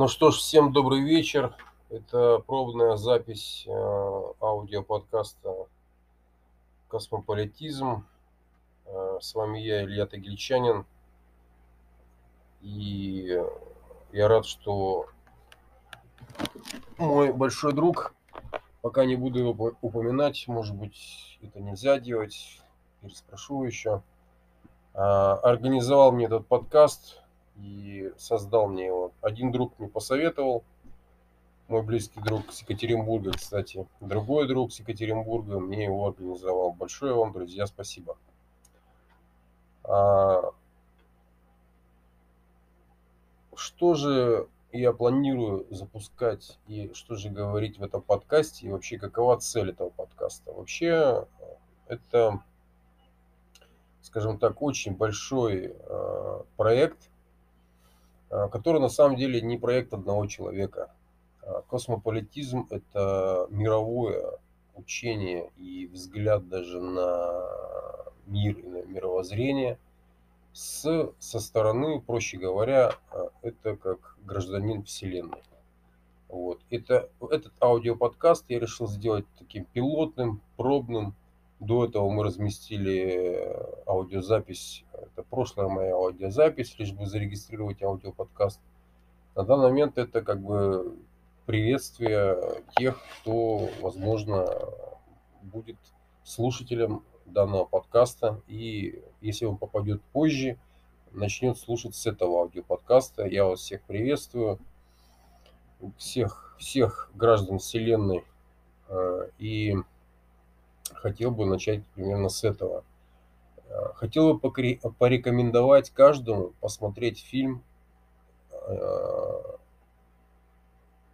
Ну что ж, всем добрый вечер. Это пробная запись э, аудиоподкаста «Космополитизм». Э, с вами я, Илья Тагильчанин. И я рад, что мой большой друг, пока не буду его упоминать, может быть, это нельзя делать, переспрошу еще, э, организовал мне этот подкаст – и создал мне его. Один друг мне посоветовал, мой близкий друг с Екатеринбурга, кстати. Другой друг с Екатеринбурга мне его организовал. Большое вам, друзья, спасибо. А... Что же я планирую запускать и что же говорить в этом подкасте и вообще какова цель этого подкаста? Вообще это, скажем так, очень большой э, проект, который на самом деле не проект одного человека. А, космополитизм – это мировое учение и взгляд даже на мир и на мировоззрение с, со стороны, проще говоря, а, это как гражданин Вселенной. Вот. Это, этот аудиоподкаст я решил сделать таким пилотным, пробным, до этого мы разместили э, аудиозапись, это прошлая моя аудиозапись, лишь бы зарегистрировать аудиоподкаст. На данный момент это как бы приветствие тех, кто, возможно, будет слушателем данного подкаста. И если он попадет позже, начнет слушать с этого аудиоподкаста. Я вас всех приветствую. Всех, всех граждан Вселенной. Э, и хотел бы начать примерно с этого. Э, хотел бы порекомендовать каждому посмотреть фильм э,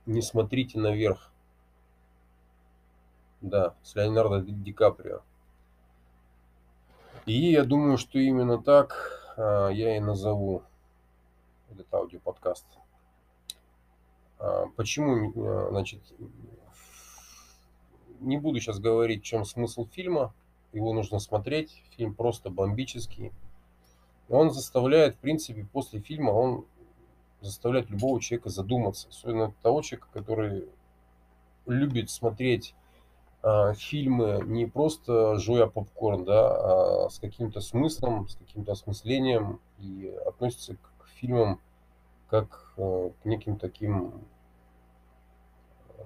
«Не смотрите наверх». Да, с Леонардо Ди Каприо. И я думаю, что именно так э, я и назову этот аудиоподкаст. Почему, значит, не буду сейчас говорить, в чем смысл фильма. Его нужно смотреть. Фильм просто бомбический. Он заставляет, в принципе, после фильма, он заставляет любого человека задуматься. Особенно того человека, который любит смотреть э, фильмы не просто жуя попкорн, да, а с каким-то смыслом, с каким-то осмыслением и относится к, фильмам как э, к неким таким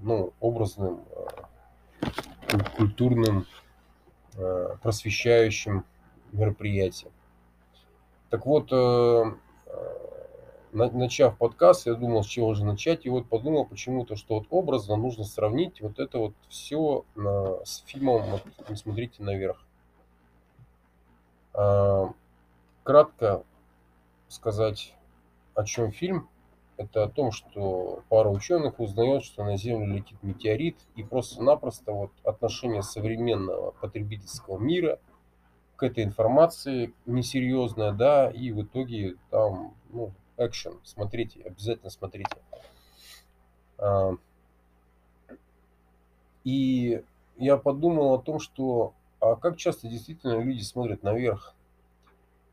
ну, образным э, культурным, э, просвещающим мероприятием. Так вот, э, э, начав подкаст, я думал, с чего же начать, и вот подумал почему-то, что вот образно нужно сравнить вот это вот все с фильмом вот, «Не смотрите наверх». Кратко сказать, о чем фильм – это о том, что пара ученых узнает, что на Землю летит метеорит, и просто-напросто вот отношение современного потребительского мира к этой информации несерьезное, да, и в итоге там, ну, экшен, смотрите, обязательно смотрите. А, и я подумал о том, что а как часто действительно люди смотрят наверх,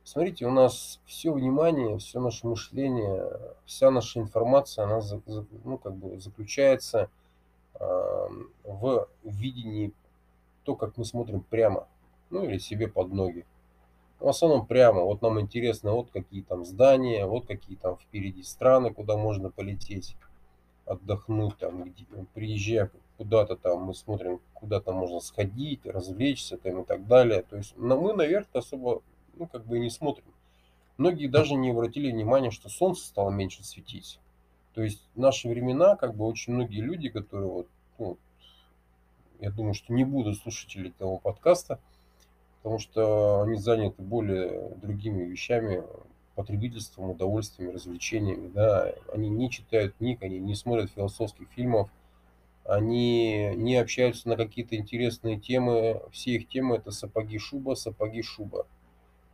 Смотрите, у нас все внимание, все наше мышление, вся наша информация, она ну, как бы заключается в видении то, как мы смотрим прямо, ну или себе под ноги. В основном прямо. Вот нам интересно, вот какие там здания, вот какие там впереди страны, куда можно полететь, отдохнуть, там, где, приезжая куда-то там, мы смотрим, куда то можно сходить, развлечься там и так далее. То есть но мы наверх особо ну, как бы и не смотрим. Многие даже не обратили внимания, что солнце стало меньше светить. То есть в наши времена, как бы очень многие люди, которые вот, ну, я думаю, что не будут слушатели этого подкаста, потому что они заняты более другими вещами, потребительством, удовольствиями, развлечениями, да, они не читают книг, они не смотрят философских фильмов, они не общаются на какие-то интересные темы, все их темы это сапоги шуба, сапоги шуба.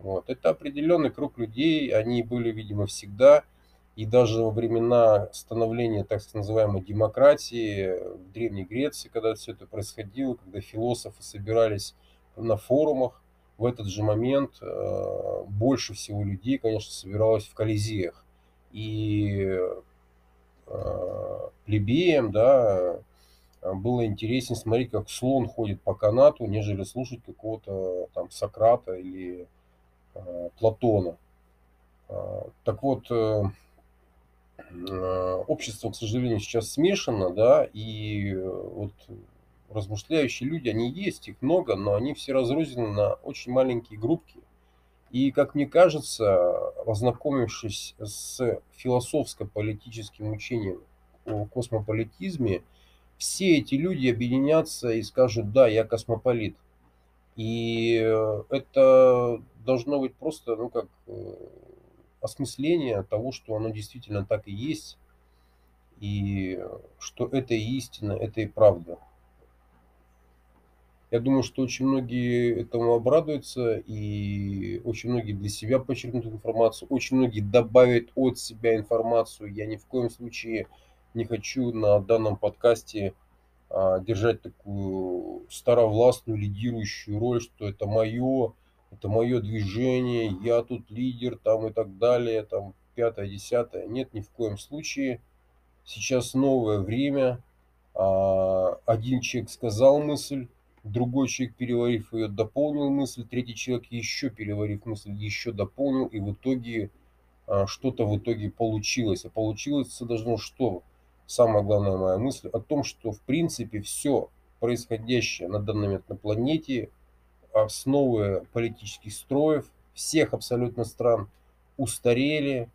Вот. Это определенный круг людей, они были, видимо, всегда. И даже во времена становления так называемой демократии в Древней Греции, когда все это происходило, когда философы собирались на форумах, в этот же момент э, больше всего людей, конечно, собиралось в колизеях. И э, плебеям, да, было интереснее смотреть, как слон ходит по канату, нежели слушать какого-то там Сократа или Платона. Э, так вот, э, общество, к сожалению, сейчас смешано, да, и вот размышляющие люди, они есть, их много, но они все разрознены на очень маленькие группки. И, как мне кажется, ознакомившись с философско-политическим учением о космополитизме, все эти люди объединятся и скажут, да, я космополит. И это должно быть просто, ну, как э, осмысление того, что оно действительно так и есть, и что это и истина, это и правда. Я думаю, что очень многие этому обрадуются, и очень многие для себя подчеркнут информацию, очень многие добавят от себя информацию. Я ни в коем случае не хочу на данном подкасте держать такую старовластную лидирующую роль, что это мое, это мое движение, я тут лидер там и так далее, там пятое, десятое. Нет, ни в коем случае. Сейчас новое время. А, один человек сказал мысль, другой человек, переварив ее, дополнил мысль, третий человек, еще переварив мысль, еще дополнил, и в итоге а, что-то в итоге получилось. А получилось должно что? Самая главная моя мысль о том, что в принципе все происходящее на данный момент на планете, основы политических строев всех абсолютно стран устарели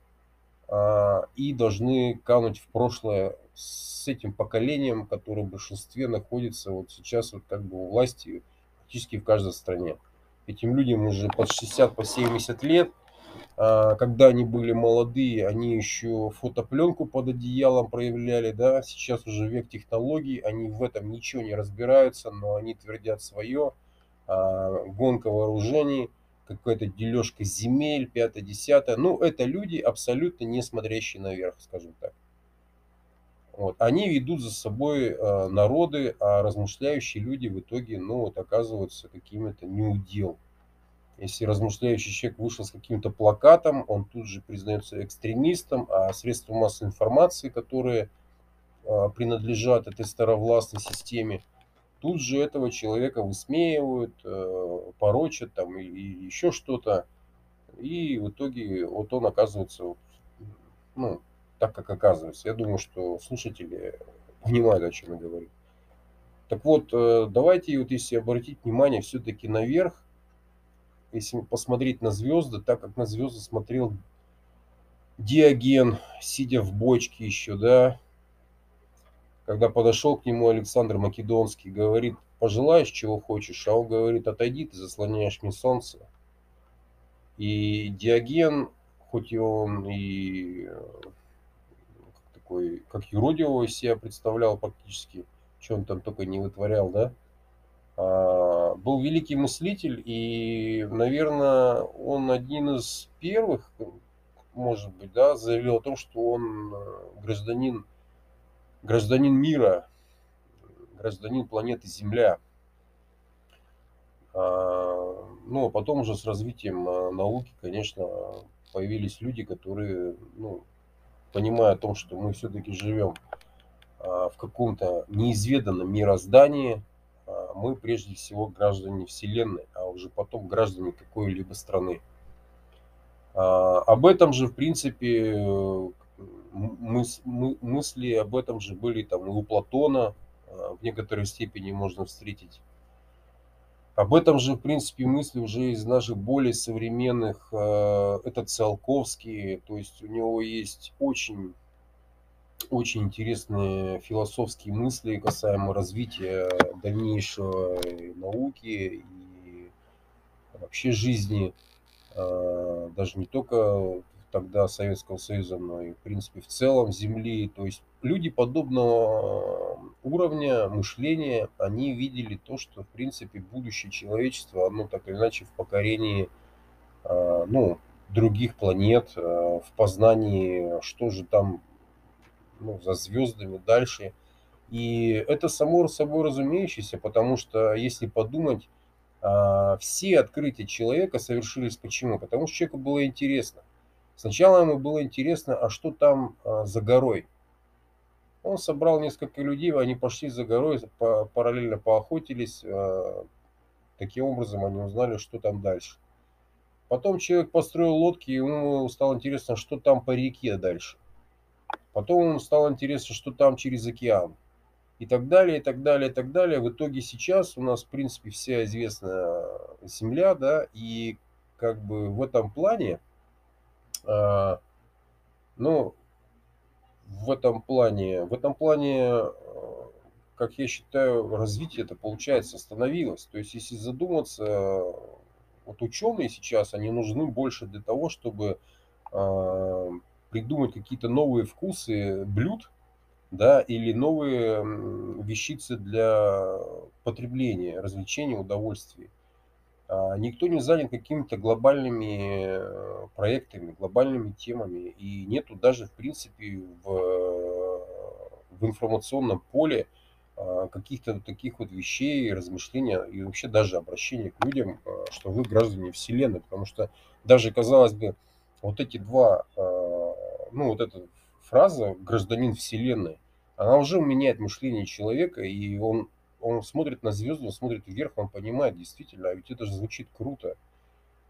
а, и должны кануть в прошлое с этим поколением, которое в большинстве находится вот сейчас вот как бы у власти практически в каждой стране. Этим людям уже под 60, по 70 лет, когда они были молодые, они еще фотопленку под одеялом проявляли, да, сейчас уже век технологий, они в этом ничего не разбираются, но они твердят свое, а, гонка вооружений, какая-то дележка земель, пятое, десятое. Ну, это люди, абсолютно не смотрящие наверх, скажем так. Вот. Они ведут за собой э, народы, а размышляющие люди в итоге, ну, вот, оказываются какими-то неудел. Если размышляющий человек вышел с каким-то плакатом, он тут же признается экстремистом, а средства массовой информации, которые э, принадлежат этой старовластной системе, тут же этого человека высмеивают, э, порочат там и, и еще что-то. И в итоге вот он оказывается ну, так, как оказывается. Я думаю, что слушатели понимают, о чем я говорю. Так вот, э, давайте, вот если обратить внимание все-таки наверх, если посмотреть на звезды, так как на звезды смотрел Диоген, сидя в бочке еще, да, когда подошел к нему Александр Македонский, говорит, пожелаешь, чего хочешь, а он говорит, отойди, ты заслоняешь мне солнце. И Диоген, хоть и он и э, такой, как юродивого себя представлял практически, что он там только не вытворял, да, был великий мыслитель, и, наверное, он один из первых, может быть, да, заявил о том, что он э, гражданин, гражданин мира, гражданин планеты Земля. А, ну, а потом уже с развитием э, науки, конечно, появились люди, которые, ну, понимая о том, что мы все-таки живем а, в каком-то неизведанном мироздании, а, мы прежде всего граждане Вселенной, а уже потом граждане какой-либо страны. А, об этом же, в принципе, мыс, мысли об этом же были там и у Платона, в некоторой степени можно встретить об этом же, в принципе, мысли уже из наших более современных. Э, это Циолковский, то есть у него есть очень, очень интересные философские мысли касаемо развития дальнейшего науки и вообще жизни, э, даже не только тогда Советского Союза, но и, в принципе, в целом Земли. То есть люди подобного уровня мышления, они видели то, что, в принципе, будущее человечества, оно так или иначе в покорении, ну, других планет, в познании, что же там ну, за звездами дальше. И это само собой разумеющееся, потому что, если подумать, а, все открытия человека совершились почему? Потому что человеку было интересно. Сначала ему было интересно, а что там за горой? Он собрал несколько людей, они пошли за горой, параллельно поохотились. А, таким образом они узнали, что там дальше. Потом человек построил лодки, ему стало интересно, что там по реке дальше. Потом ему стало интересно, что там через океан. И так далее, и так далее, и так далее. В итоге сейчас у нас, в принципе, вся известная Земля, да, и как бы в этом плане, э, ну, в этом плане, в этом плане, как я считаю, развитие это получается остановилось. То есть, если задуматься, вот ученые сейчас, они нужны больше для того, чтобы э, придумать какие-то новые вкусы блюд, да, или новые вещицы для потребления, развлечения, удовольствий. А никто не занят какими-то глобальными э, проектами, глобальными темами. И нету даже, в принципе, в, в информационном поле а, каких-то таких вот вещей, размышления и вообще даже обращения к людям, а, что вы граждане Вселенной. Потому что даже, казалось бы, вот эти два, а, ну вот эта фраза «гражданин Вселенной», она уже меняет мышление человека, и он, он смотрит на звезды, он смотрит вверх, он понимает действительно, а ведь это же звучит круто.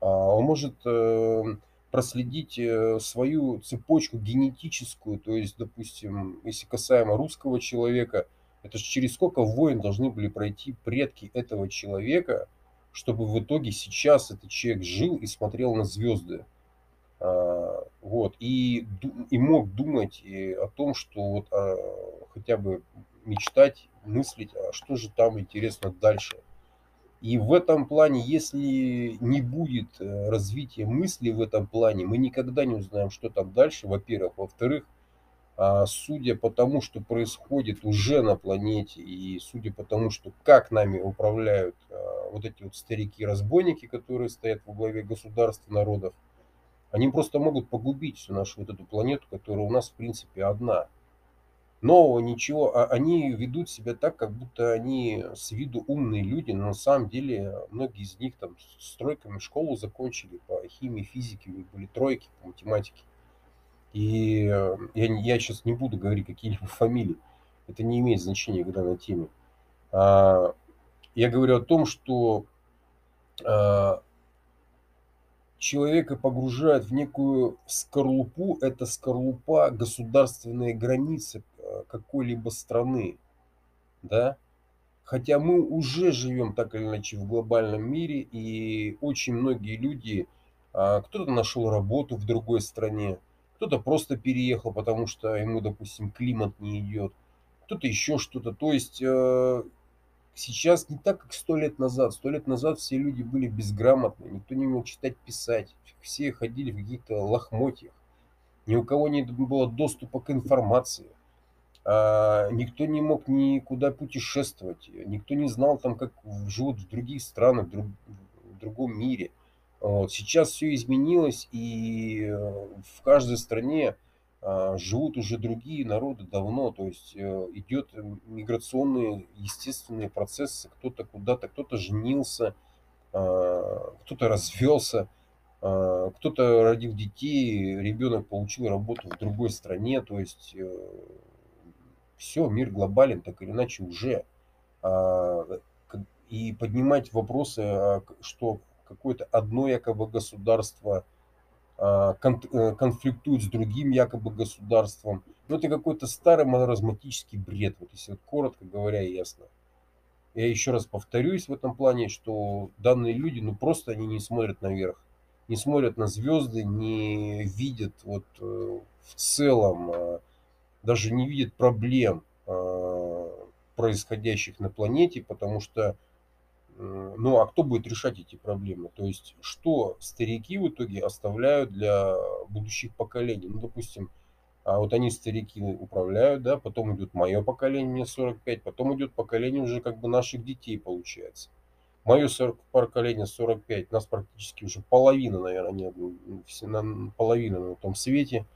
Он может э, проследить э, свою цепочку генетическую, то есть, допустим, если касаемо русского человека – это же через сколько войн должны были пройти предки этого человека, чтобы в итоге сейчас этот человек жил и смотрел на звезды. А, вот, и, и мог думать и о том, что вот а, хотя бы мечтать, мыслить, а что же там интересно дальше. И в этом плане, если не будет э, развития мысли в этом плане, мы никогда не узнаем, что там дальше, во-первых. Во-вторых, а, судя по тому, что происходит уже на планете, и судя по тому, что как нами управляют вот эти вот старики-разбойники, которые стоят во главе государств, народов, они просто могут погубить всю нашу вот эту планету, которая у нас в принципе одна. Нового ничего, а они ведут себя так, как будто они с виду умные люди, но на самом деле многие из них там с тройками школу закончили по химии, физике, были тройки по математике. И э, я, я сейчас не буду говорить какие-либо фамилии. Это не имеет значения в данной теме. А, я говорю о том, что а, человека погружают в некую скорлупу. Это скорлупа государственные границы э, какой-либо страны. Да? Хотя мы уже живем так или иначе в глобальном мире, и очень многие люди, а, кто-то нашел работу в другой стране, кто-то просто переехал, потому что ему, допустим, климат не идет, кто-то еще что-то. То есть э, сейчас не так, как сто лет назад. Сто лет назад все люди были безграмотны, никто не умел читать, писать. Все ходили в каких-то лохмотьях. Ни у кого не было доступа к информации. А, никто не мог никуда путешествовать. Никто не знал там, как живут в других странах, в, друг, в другом мире. Вот. Сейчас все изменилось, и э, в каждой стране живут уже другие народы давно, то есть э, идет миграционные естественные процессы, кто-то куда-то, кто-то женился, а, кто-то развелся, а, кто-то родил детей, ребенок получил работу в другой стране, то есть э, все, мир глобален, так или иначе уже. И поднимать вопросы, что какое-то одно якобы государство а, конфликтует с другим якобы государством. Ну, это какой-то старый маразматический бред, вот если вот коротко говоря ясно. Я еще раз повторюсь в этом плане, что данные люди, ну просто они не смотрят наверх, не смотрят на звезды, не видят вот э, в целом, а, даже не видят проблем а, происходящих на планете, потому что ну, а кто будет решать эти проблемы? То есть, что старики в итоге оставляют для будущих поколений? Ну, допустим, а вот они старики управляют, да, потом идет мое поколение, мне 45, потом идет поколение уже как бы наших детей, получается. Мое 40, поколение 45, нас практически уже половина, наверное, нет, все, на, половина на том свете,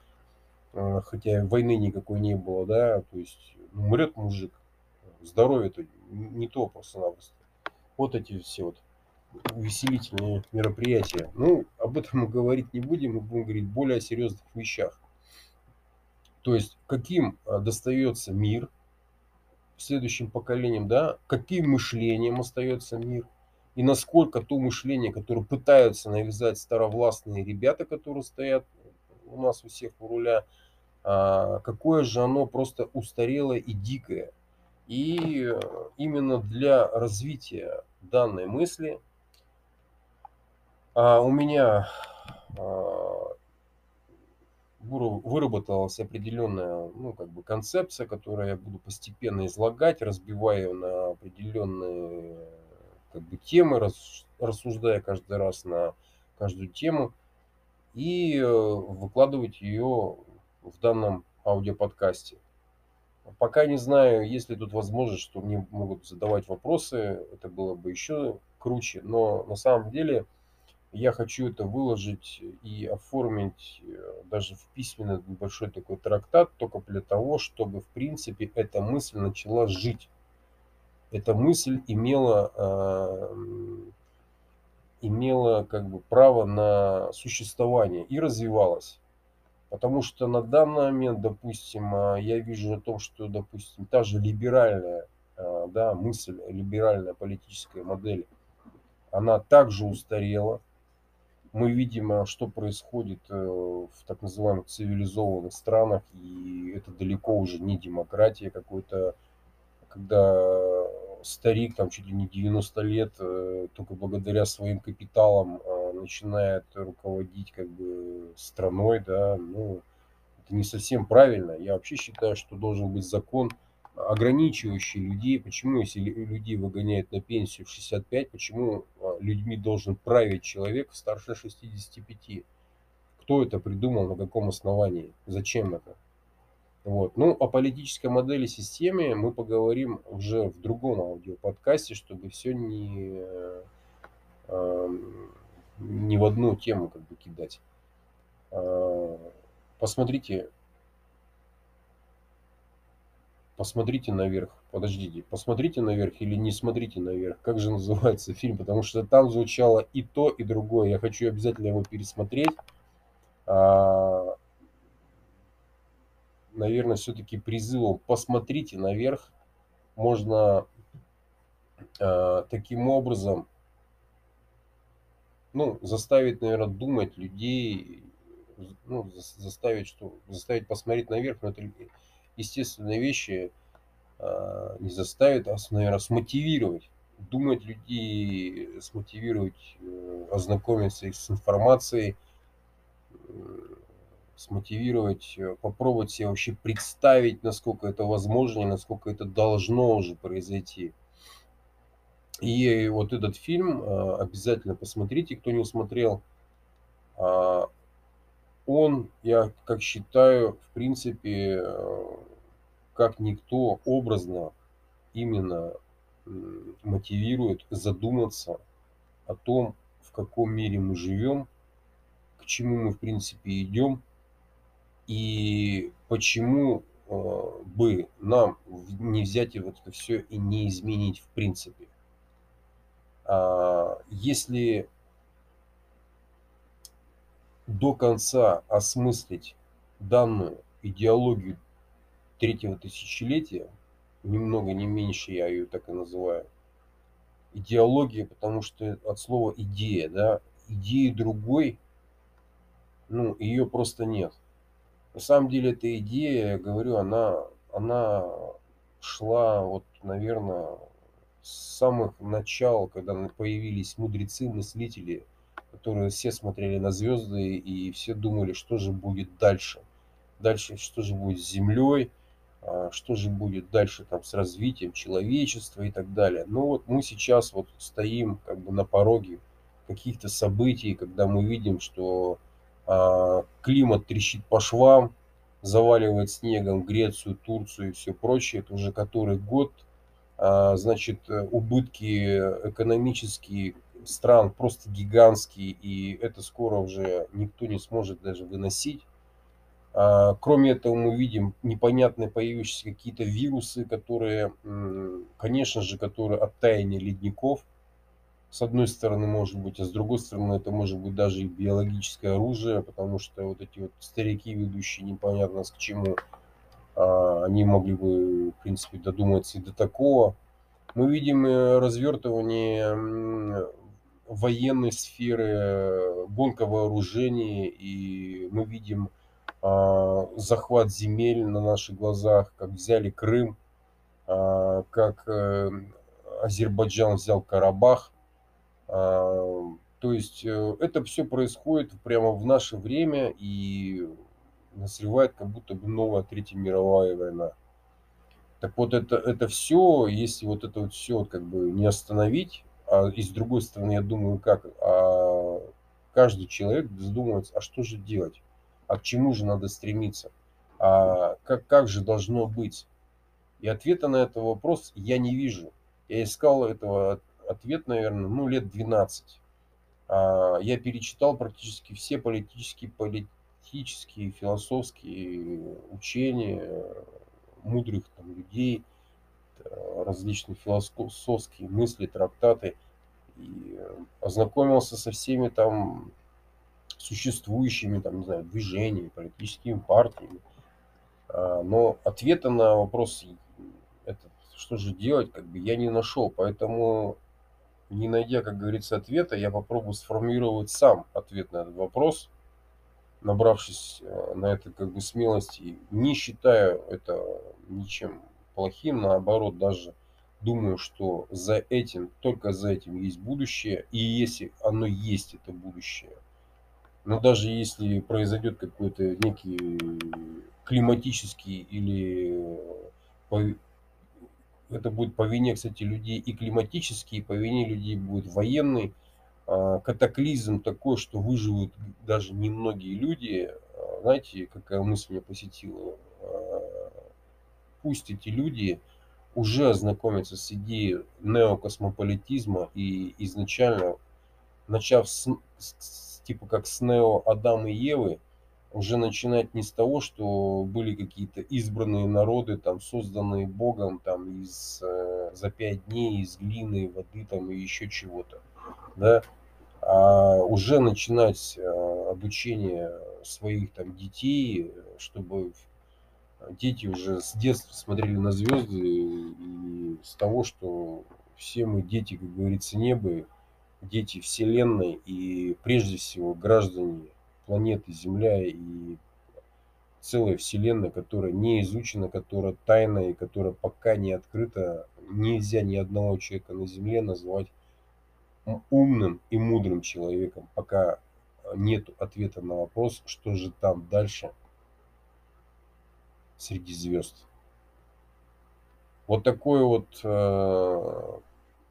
а, хотя войны никакой не было, да, то есть ну, умрет мужик, здоровье-то не то просто-напросто вот эти все вот увеселительные мероприятия. Ну, об этом мы говорить не будем, мы будем говорить более о серьезных вещах. То есть каким а, достается мир следующим поколениям, да, каким мышлением остается мир, и насколько то мышление, которое пытаются навязать старовластные ребята, которые стоят у нас у всех у руля, а, какое же оно просто устарелое и дикое. И э, именно для развития данной мысли а, у меня а, выработалась определенная ну, как бы концепция, которую я буду постепенно излагать, разбивая на определенные как бы, темы, рассуждая каждый раз на каждую тему и э, выкладывать ее в данном аудиоподкасте. Пока не знаю, есть ли тут возможность, что мне могут задавать вопросы, это было бы еще круче, но на самом деле я хочу это выложить и оформить э, даже в письменный небольшой такой трактат, только для того, чтобы, в принципе, эта мысль начала жить. Эта мысль имела, э, имела как бы право на существование и развивалась. Потому что на данный момент, допустим, э, я вижу о том, что, допустим, та же либеральная да, мысль, либеральная политическая модель, она также устарела, мы видим, а, что происходит э, в так называемых цивилизованных странах, и это далеко уже не демократия какой-то, когда старик, там чуть ли не 90 лет, э, только благодаря своим капиталам начинает руководить как бы страной, да, ну, это не совсем правильно. Я вообще считаю, что должен быть закон, ограничивающий людей. Почему, если людей выгоняют на пенсию в 65, почему а, людьми должен править человек старше 65? Кто это придумал, на каком основании, зачем это? Вот. Ну, о политической модели системе мы поговорим уже в другом аудиоподкасте, чтобы все не, э, не в одну тему как бы кидать. А, посмотрите посмотрите наверх. Подождите, посмотрите наверх или не смотрите наверх. Как же называется фильм? Потому что там звучало и то, и другое. Я хочу обязательно его пересмотреть. А, наверное, все-таки призывом посмотрите наверх. Можно а, таким образом ну, заставить, наверное, думать людей, ну, заставить, что, заставить посмотреть наверх, но это естественные вещи а, не заставит, а, наверное, смотивировать. Думать людей, смотивировать, э, ознакомиться с информацией, смотивировать, э, попробовать себе вообще представить, насколько это возможно насколько это должно уже произойти. И вот этот фильм а, обязательно посмотрите, кто не смотрел. А, он, я как считаю, в принципе, э, как никто образно именно мотивирует задуматься о том, в каком мире мы живем, к чему мы, в принципе, идем, и почему э, бы нам не взять и вот это все и не изменить в принципе. Если до конца осмыслить данную идеологию третьего тысячелетия, ни много ни меньше я ее так и называю, идеология, потому что от слова идея, да, идеи другой, ну, ее просто нет. На самом деле эта идея, я говорю, она, она шла вот, наверное, с самых начал, когда появились мудрецы, мыслители, которые все смотрели на звезды и все думали, что же будет дальше. Дальше, что же будет с Землей, а, что же будет дальше там с развитием человечества и так далее. Но вот мы сейчас вот стоим как бы на пороге каких-то событий, когда мы видим, что а, климат трещит по швам, заваливает снегом Грецию, Турцию и все прочее. Это уже который год. А, значит, убытки экономические стран просто гигантские, и это скоро уже никто не сможет даже выносить. А, кроме этого, мы видим непонятные появившиеся какие-то вирусы, которые, конечно же, которые от таяния ледников. С одной стороны, может быть, а с другой стороны, это может быть даже и биологическое оружие, потому что вот эти вот старики, ведущие непонятно с к чему, они могли бы, в принципе, додуматься и до такого. Мы видим э, развертывание военной сферы, гонка вооружений, и мы видим а, захват земель на наших глазах, как взяли Крым, а, как э, Азербайджан взял Карабах. То есть э, это все происходит прямо в наше время и назревает как будто бы новая Третья мировая война. Так вот, это, это все, если вот это вот все как бы не остановить, а, и с другой стороны, я думаю, как а, каждый человек задумывается, а что же делать, а к чему же надо стремиться, а как, как же должно быть. И ответа на этот вопрос я не вижу. Я искал этого ответ, наверное, ну, лет 12. А, я перечитал практически все политические, политические, философские учения, мудрых там, людей, э, различные философские мысли, трактаты. И э, ознакомился со всеми там существующими, там, не знаю, движениями, политическими партиями. А, но ответа на вопрос, этот, что же делать, как бы я не нашел. Поэтому, не найдя, как говорится, ответа, я попробую сформулировать сам ответ на этот вопрос – набравшись э, на это как бы смелости, не считаю это ничем плохим, наоборот, даже думаю, что за этим, только за этим есть будущее, и если оно есть, это будущее, но даже если произойдет какой-то некий климатический или это будет по вине, кстати, людей и климатический, и по вине людей будет военный, катаклизм такой, что выживут даже немногие люди. А, знаете, какая мысль меня посетила? А, пусть эти люди уже ознакомятся с идеей неокосмополитизма и изначально, начав с, с, типа как с нео Адама и Евы, уже начинать не с того, что были какие-то избранные народы, там, созданные Богом, там, из, э, за пять дней из глины, воды, там, и еще чего-то, да, а уже начинать а, обучение своих там детей, чтобы дети уже с детства смотрели на звезды и с того, что все мы дети, как говорится, неба, дети Вселенной и прежде всего граждане планеты Земля и целая Вселенная, которая не изучена, которая тайна и которая пока не открыта. Нельзя ни одного человека на Земле назвать умным и мудрым человеком, пока нет ответа на вопрос, что же там дальше среди звезд. Вот такое вот э,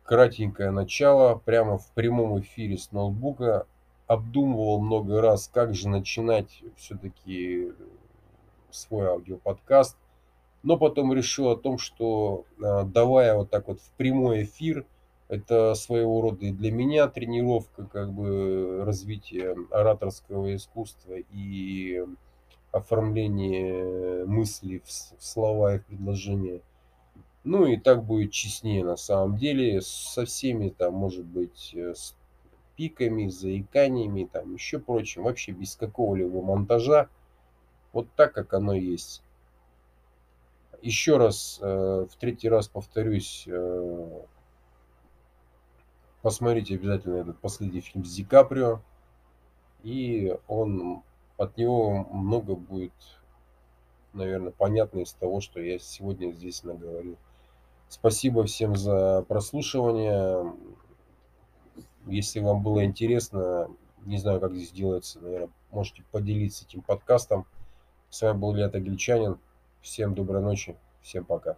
кратенькое начало, прямо в прямом эфире с ноутбука. Обдумывал много раз, как же начинать все-таки свой аудиоподкаст. Но потом решил о том, что э, давая вот так вот в прямой эфир – это своего рода и для меня тренировка, как бы развитие ораторского искусства и оформление мыслей в слова и в предложения. Ну и так будет честнее на самом деле, со всеми там, может быть, э, с пиками, заиканиями, там еще прочим, вообще без какого-либо монтажа. Вот так, как оно есть. Еще раз, э, в третий раз повторюсь, э, Посмотрите обязательно этот последний фильм с Ди Каприо. И он, от него много будет, наверное, понятно из того, что я сегодня здесь наговорил. Спасибо всем за прослушивание. Если вам было интересно, не знаю, как здесь делается, наверное, можете поделиться этим подкастом. С вами был Илья Тагильчанин. Всем доброй ночи, всем пока.